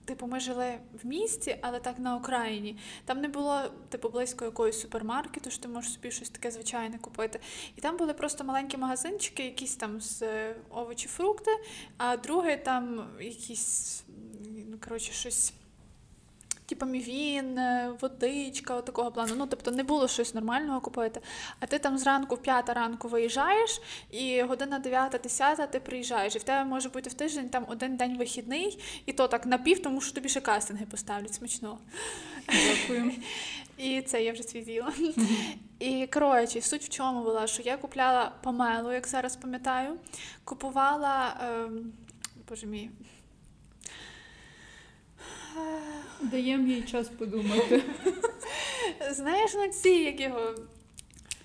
типу, ми жили в місті, але так на окраїні. Там не було типу близько якогось супермаркету, що ти можеш собі щось таке звичайне купити. І там були просто маленькі магазинчики, якісь там з е, овочі, фрукти, а друге там якісь, ну коротше, щось. Типа мівін, е, водичка, такого плану. Ну, тобто не було щось нормального купити. А ти там зранку в п'ята ранку виїжджаєш, і година дев'ята, десята ти приїжджаєш. І в тебе може бути в тиждень там один день вихідний, і то так напів, тому що тобі ще кастинги поставлять смачно. Дякую. І це я вже свій. І коротше, суть в чому була, що я купляла помелу, як зараз пам'ятаю, купувала. ем, боже мій. Даємо їй час подумати. Знаєш, на ці, як його.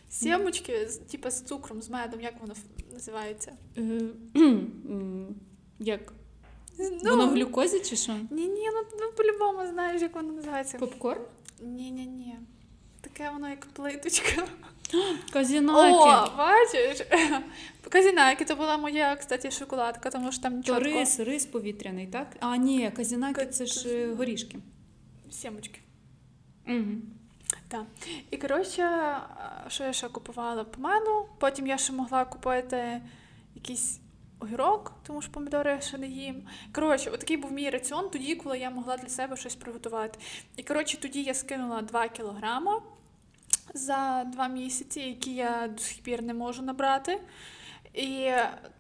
Сімочки, типу з цукром, з медом, як воно називається? Е, Як? Воно в глюкозі чи що? Ні, ні, ну, ну по-любому знаєш, як воно називається. Попкорн? Ні, ні, ні. Таке воно як плиточка. Казінаки. О, бачиш? Казінаки, то була моя, кстати, шоколадка, тому що там То чітко рис, рис повітряний, так? А, ні, казінаки це ж е, горішки. сімочки. Угу. Так. І коротше, що я ще купувала помаду, потім я ще могла купити якийсь огірок, тому що помідори я ще не їм. Коротше, отакий був мій раціон тоді, коли я могла для себе щось приготувати. І коротше, тоді я скинула 2 кілограма за 2 місяці, які я до сих пір не можу набрати. І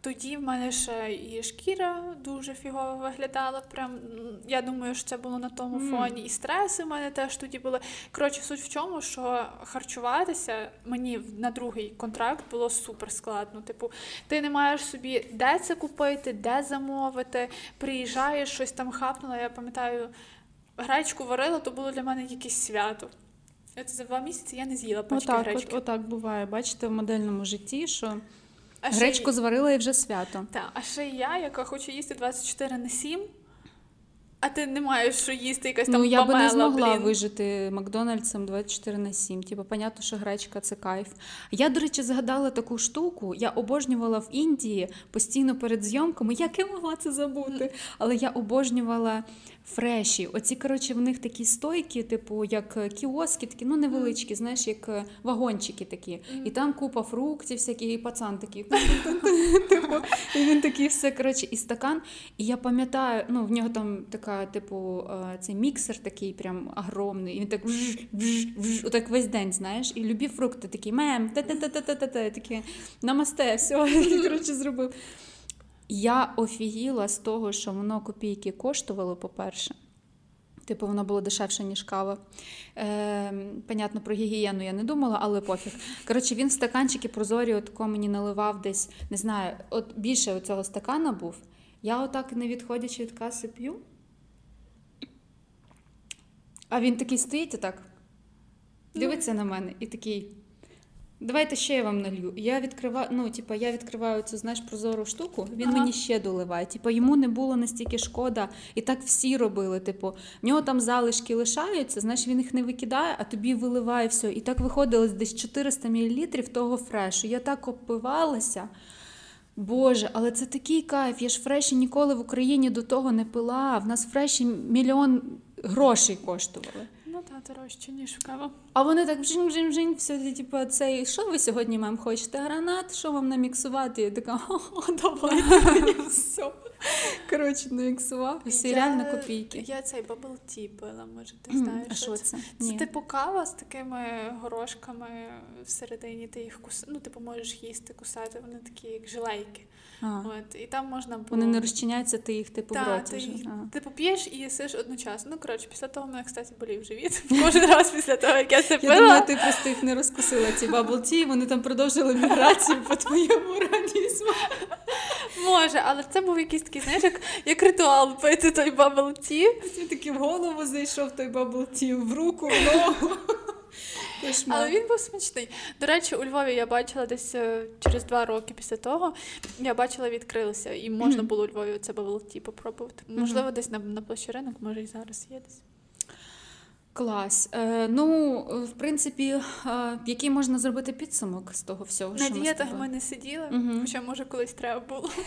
тоді в мене ще і шкіра дуже фігово виглядала. Прям я думаю, що це було на тому Мгм. фоні. І стреси в мене теж тоді були. Коротше, суть в чому, що харчуватися мені на другий контракт було супер складно. Типу, ти не маєш собі де це купити, де замовити, приїжджаєш, щось там хапнула. Я пам'ятаю, гречку варила, то було для мене якесь свято. От за два місяці я не з'їла пачки Отак, гречки. от, отак буває. Бачите, в модельному житті, що А ще гречку зварила і вже свято. Так, а ще я, яка хочу їсти 24 на 7, а ти не маєш що їсти, якась там Ну, я би не змогла блін. вижити Макдональдсом 24 на 7. Типу, понятно, що гречка це кайф. Я, до речі, згадала таку штуку. Я обожнювала в Індії постійно перед зйомками. Як я могла це забути? Але я обожнювала фреші. Оці, коротше, в них такі стойки, типу, як е, кіоски, такі, ну невеличкі, знаєш, як е, вагончики такі. І там купа фруктів, всякі, і пацан такий. Типу, і він такий все, коротше, і стакан. І я пам'ятаю, ну, в нього там така, типу, е, цей міксер такий прям огромний. І він так вж, вж, вж, отак весь день, знаєш. І любі фрукти такі, мем, та-та-та-та-та-та, такі, намасте, все, коротше, зробив. Я офігіла з того, що воно копійки коштувало, по-перше. Типу, воно було дешевше, ніж кава. Е, понятно, про гігієну я не думала, але пофіг. Коротше, він в стаканчики прозорі, от тако мені наливав десь, не знаю, от більше цього стакана був. Я отак, не відходячи від каси, п'ю. А він такий стоїть отак, дивиться на мене і такий. Давайте ще я вам налью. Я відкриваю, ну, типа, я відкриваю цю, знаєш, прозору штуку, він Ага. мені ще доливає. Типа, йому не було настільки шкода, і так всі робили. Типу, в нього там залишки лишаються, знаєш, він їх не викидає, а тобі виливає все. І так виходило десь 400 мл того фрешу. Я так опивалася. Боже, але це такий кайф. Я ж фреші ніколи в Україні до того не пила. В нас фреші мільйон грошей коштували. Ну так, дорожче, ніж кава. А вони так бжing-бжing-бжing, все, типу, цей, що ви сьогодні, мем, хочете? Гранат, що вам наміксувати? Я така, о, давайте все. Коротше, наміксував. Все Я- реально копійки. Я цей bubble tea пила, може, ти знаєш. А що це? Це типу кава з такими горошками всередині, ти їх кус... ну, типу, можеш їсти, кусати, вони такі, як жилейки. А, От, і там можна було... вони не розчиняються, ти їх типу в роті ти, вже. їх- А. типу п'єш і їсиш одночасно. Ну, коротше, після того мене, кстати, болів живіт. Кожен раз після того, як я це Я думаю, ти просто їх не розкусила, ці bubble tea, вони там продовжили міграцію по твоєму організму. Може, але це був якийсь такий, знаєш, як, як ритуал пити той tea. Ти таки в голову зайшов той bubble tea, в руку, в ногу. Але він був смачний. До речі, у Львові я бачила десь е, через два роки після того. Я бачила, відкрилося, і можна було у Львові це bubble tea попробувати. Можливо, десь на, на площі ринок, може і зараз є десь. Клас. Е, ну, в принципі, е, який можна зробити підсумок з того всього, На що дієтах ми не сиділи, Мгм. хоча може колись треба було.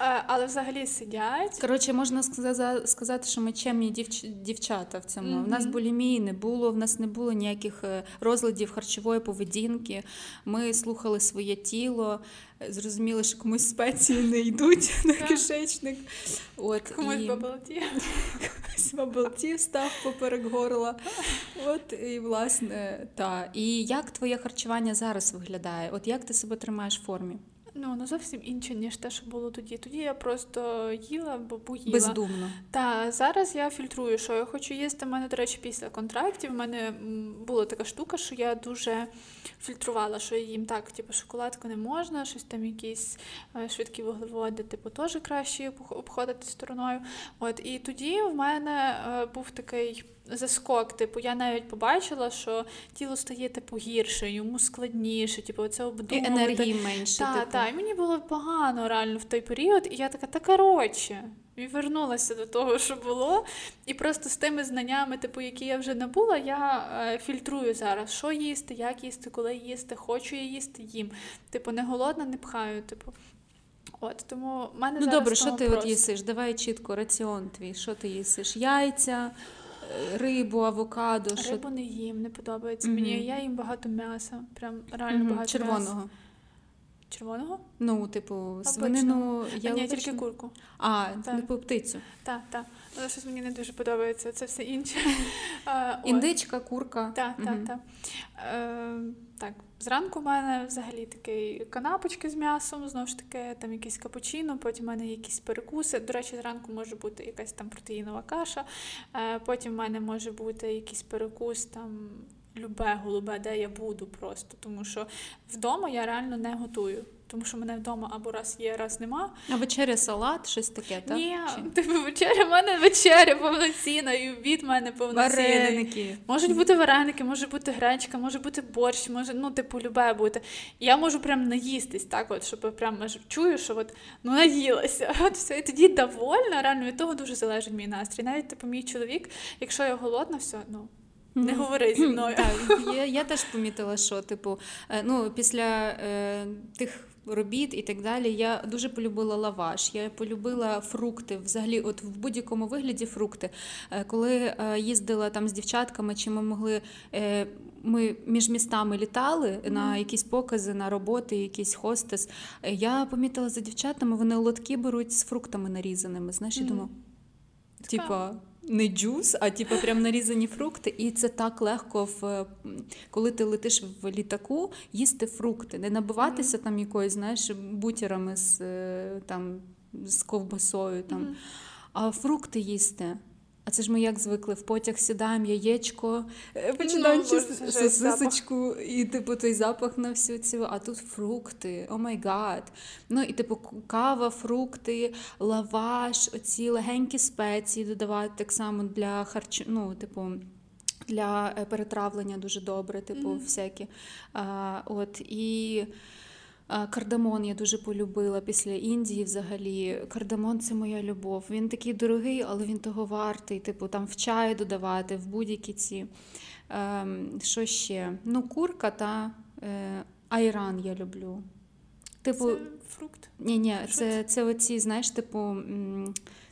Е, Але взагалі сидять. Коротше, можна сказа- сказати, що ми чемні дівч- дівчата в цьому. Мгм. У нас булімії не було, в нас не було ніяких е, розладів харчової поведінки. Ми слухали своє тіло, зрозуміли, що комусь спеції не йдуть на кишечник. От, Комусь і bubble tea. комусь bubble tea став поперек горла. От і власне та. І як твоє харчування зараз виглядає? От як ти себе тримаєш в формі? Ну, воно зовсім інше, ніж те, що було тоді. Тоді я просто їла, бо поїла. Бездумно. Та зараз я фільтрую, що я хочу їсти. У мене, до речі, після контрактів в мене була така штука, що я дуже фільтрувала, що я їм так, типу, шоколадку не можна, щось там якісь е, швидкі вуглеводи, типу, теж краще обходити стороною. От і тоді в мене е, був такий. Заскок, типу, я навіть побачила, що тіло стає типу гірше, йому складніше, типу, це І енергії менше. Так, типу. так, і мені було погано реально в той період, і я така, та коротше, і вернулася до того, що було. І просто з тими знаннями, типу, які я вже набула, я е, фільтрую зараз, що їсти, як їсти, коли їсти, хочу я їсти, їм. Типу, не голодна, не пхаю. Типу. От, тому в мене Ну зараз добре, що ти от їсиш? Давай чітко раціон твій. Що ти їсиш? Яйця, рибу, авокадо, що Рибу не їм, не подобається Мгм. мені. Я їм багато м'яса. Прям реально Мгм, багато червоного. м'яса. Червоного? Ну, типу, свинину А, ні, тільки курку. А, Так. типу птицю. Так, так. Але щось мені не дуже подобається, це все інше. Індичка, курка. Так, так, так. Е, так, зранку в мене взагалі такий канапочки з м'ясом, знову ж таки, там якийсь капучино, потім в мене якісь перекуси. До речі, зранку може бути якась там протеїнова каша, е, потім в мене може бути якийсь перекус там. Любе голубе, де я буду просто, тому що вдома я реально не готую, тому що мене вдома або раз є, раз нема. А вечеря салат, щось таке, так? Ні, типу вечеря в мене вечеря повноцінна, і обід в мене повноцінний. Вареники. Можуть бути вареники, може бути гречка, може бути борщ, може, ну, типу, любе бути. Я можу прям наїстись, так, от, щоб прям чую, що от, ну, наїлася. От все, і тоді довольна, реально від того дуже залежить мій настрій. Навіть типу, мій чоловік, якщо я голодна, все, ну, не говори зі мною. Так, я, я теж помітила, що типу, е, ну, після е, тих робіт і так далі, я дуже полюбила лаваш, я полюбила фрукти, взагалі, от в будь-якому вигляді фрукти. Е, коли е, їздила там з дівчатками, чи ми могли. Е, ми між містами літали на якісь покази, на роботи, якийсь хостес. Я помітила за дівчатами, вони лотки беруть з фруктами нарізаними. Знаєш, я думаю, типа. Не juice, а типу прям нарізані фрукти, і це так легко, в, коли ти летиш в літаку, їсти фрукти, не набиватися там якоюсь, знаєш, бутірами з, е, там, з ковбасою, там, Мгм. а фрукти їсти. А це ж ми як звикли, в потяг сідаємо, яєчко, е, Ну, починаючи сосисочку, і типу той запах на всю цю, а тут фрукти, oh my god. Ну і типу кава, фрукти, лаваш, оці легенькі спеції додавати так само для харчу, ну, типу. Для е, перетравлення дуже добре, типу, Мгм. всякі. А, от, і кардамон я дуже полюбила після Індії взагалі. Кардамон це моя любов. Він такий дорогий, але він того вартий. Типу, там в чай додавати, в будь-які ці. Ем, що ще? Ну, курка та е, айран я люблю. Типу, Це фрукт. ні, ні, це, це оці, знаєш, типу,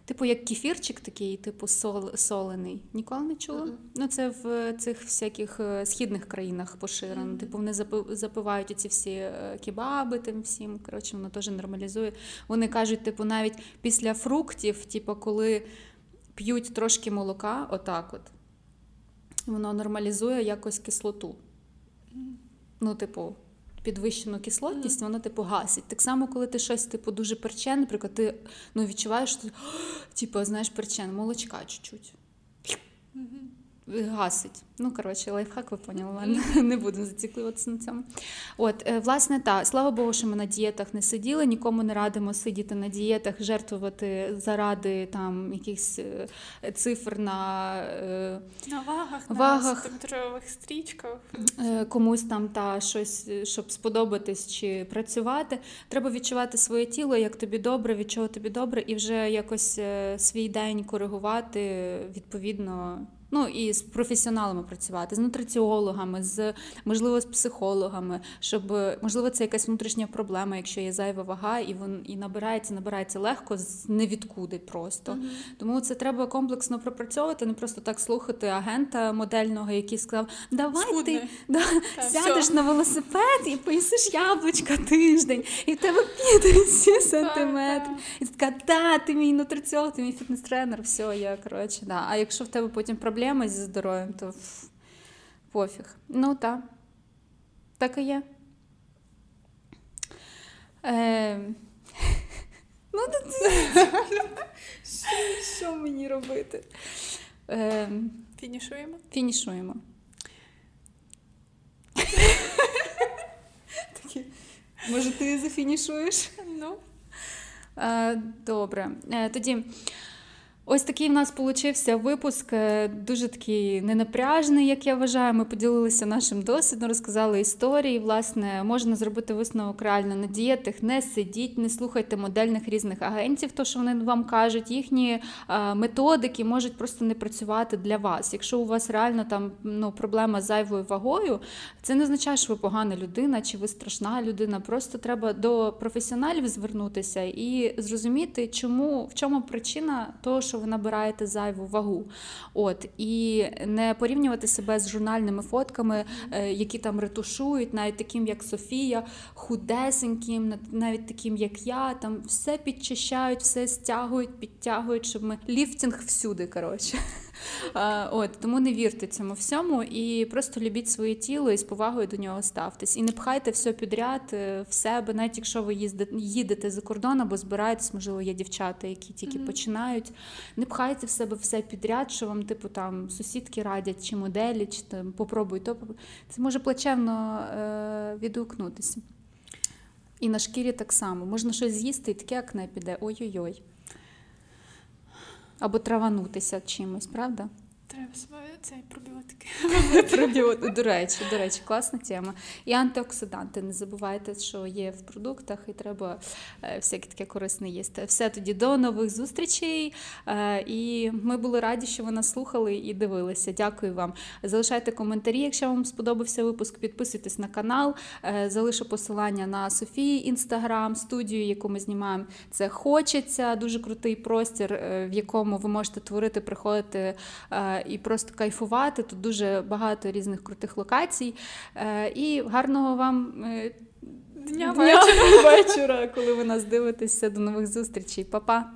типу як кефірчик такий, типу сол, солений. Ніколи не чула? Мгм. Ну, це в цих всяких е, східних країнах поширено. Мгм. Типу, вони запивають оці всі е, кебаби тим всім. Коротше, воно теж нормалізує. Вони кажуть, типу, навіть після фруктів, типу, коли п'ють трошки молока, отак от, воно нормалізує якось кислоту. Ну, типу, підвищену кислотність, воно типу гасить. Так само, коли ти щось типу дуже перчене, наприклад, ти ну, відчуваєш, що типу, знаєш, перчен, молочка чуть-чуть. Гасить. Ну, коротше, лайфхак, ви поняли, ладно, не будемо зациклюватися на цьому. От, е, власне, та, слава Богу, що ми на дієтах не сиділи, нікому не радимо сидіти на дієтах, жертвувати заради там якихось е, цифр на е, На вагах, Вагах. на сантиметрових стрічках. комусь там та щось, щоб сподобатись чи працювати. Треба відчувати своє тіло, як тобі добре, від чого тобі добре, і вже якось свій день коригувати відповідно. Ну і з професіоналами працювати, з нутриціологами, з можливо з психологами, щоб е, можливо це якась внутрішня проблема, якщо є зайва вага, і вон і набирається, набирається легко з невідкуди просто. Тому це треба комплексно пропрацьовувати, не просто так слухати агента модельного, який сказав: Давай ти да, Та, сядеш всьо. на велосипед і поїсиш яблучка тиждень, і в тебе піде 7 сантиметрів. І ти така, та, ти мій нутриціолог, ти мій фітнес-тренер, все, я коротше, да. А якщо в тебе потім проблеми зі здоров'ям, то пофіг. Ну так. Так і є. Е, ну, що, мені робити? Е, Фінішуємо. Фінішуємо. Може, ти зафінішуєш? Ну, Добре. Е, Тоді ось такий в нас получився випуск, е, дуже такий ненапряжний, як я вважаю. Ми поділилися нашим досвідом, розказали історії. Власне, можна зробити висновок реально на дієтах. Не сидіть, не слухайте модельних різних агентів, то що вони вам кажуть. Їхні е, методики можуть просто не працювати для вас. Якщо у вас реально там ну, проблема з зайвою вагою, це не означає, що ви погана людина чи ви страшна людина. Просто треба до професіоналів звернутися і зрозуміти, чому в чому причина того, що ви набираєте зайву вагу. От і не порівнювати себе з журнальними фотками, е, які там ретушують, навіть таким, як Софія, худесеньким, нав- навіть таким, як я, там все підчищають, все стягують, підтягують, щоб ми ліфтинг всюди. Коротше. От тому не вірте цьому всьому і просто любіть своє тіло і з повагою до нього ставтесь. І не пхайте все підряд е, в себе, навіть якщо ви їздите, їдете за кордон або збираєтесь, можливо, є дівчата, які тільки починають. Не пхайте в себе все підряд, що вам, типу, там сусідки радять, чи моделі, чи там попробуй то. Це може плачевно е, відгукнутися. І на шкірі так само. Можна щось з'їсти, і таке акне піде. Ой-ой-ой. Або траванутися чимось, правда? Треба себе цей пробіотики. Пробіот- До речі, до речі, класна тема. І антиоксиданти. Не забувайте, що є в продуктах, і треба е, всяке таке корисне їсти. Все тоді до нових зустрічей. Е, І ми були раді, що ви нас слухали і дивилися. Дякую вам. Залишайте коментарі, якщо вам сподобався випуск. Підписуйтесь на канал. Е, Залишу посилання на Софії інстаграм, студію, яку ми знімаємо. Це хочеться. Дуже крутий простір, в якому ви можете творити, приходити і просто кайфувати. Тут дуже багато різних крутих локацій. Е, І гарного вам е, Дня дня вечора, коли ви нас дивитеся. До нових зустрічей. Па-па!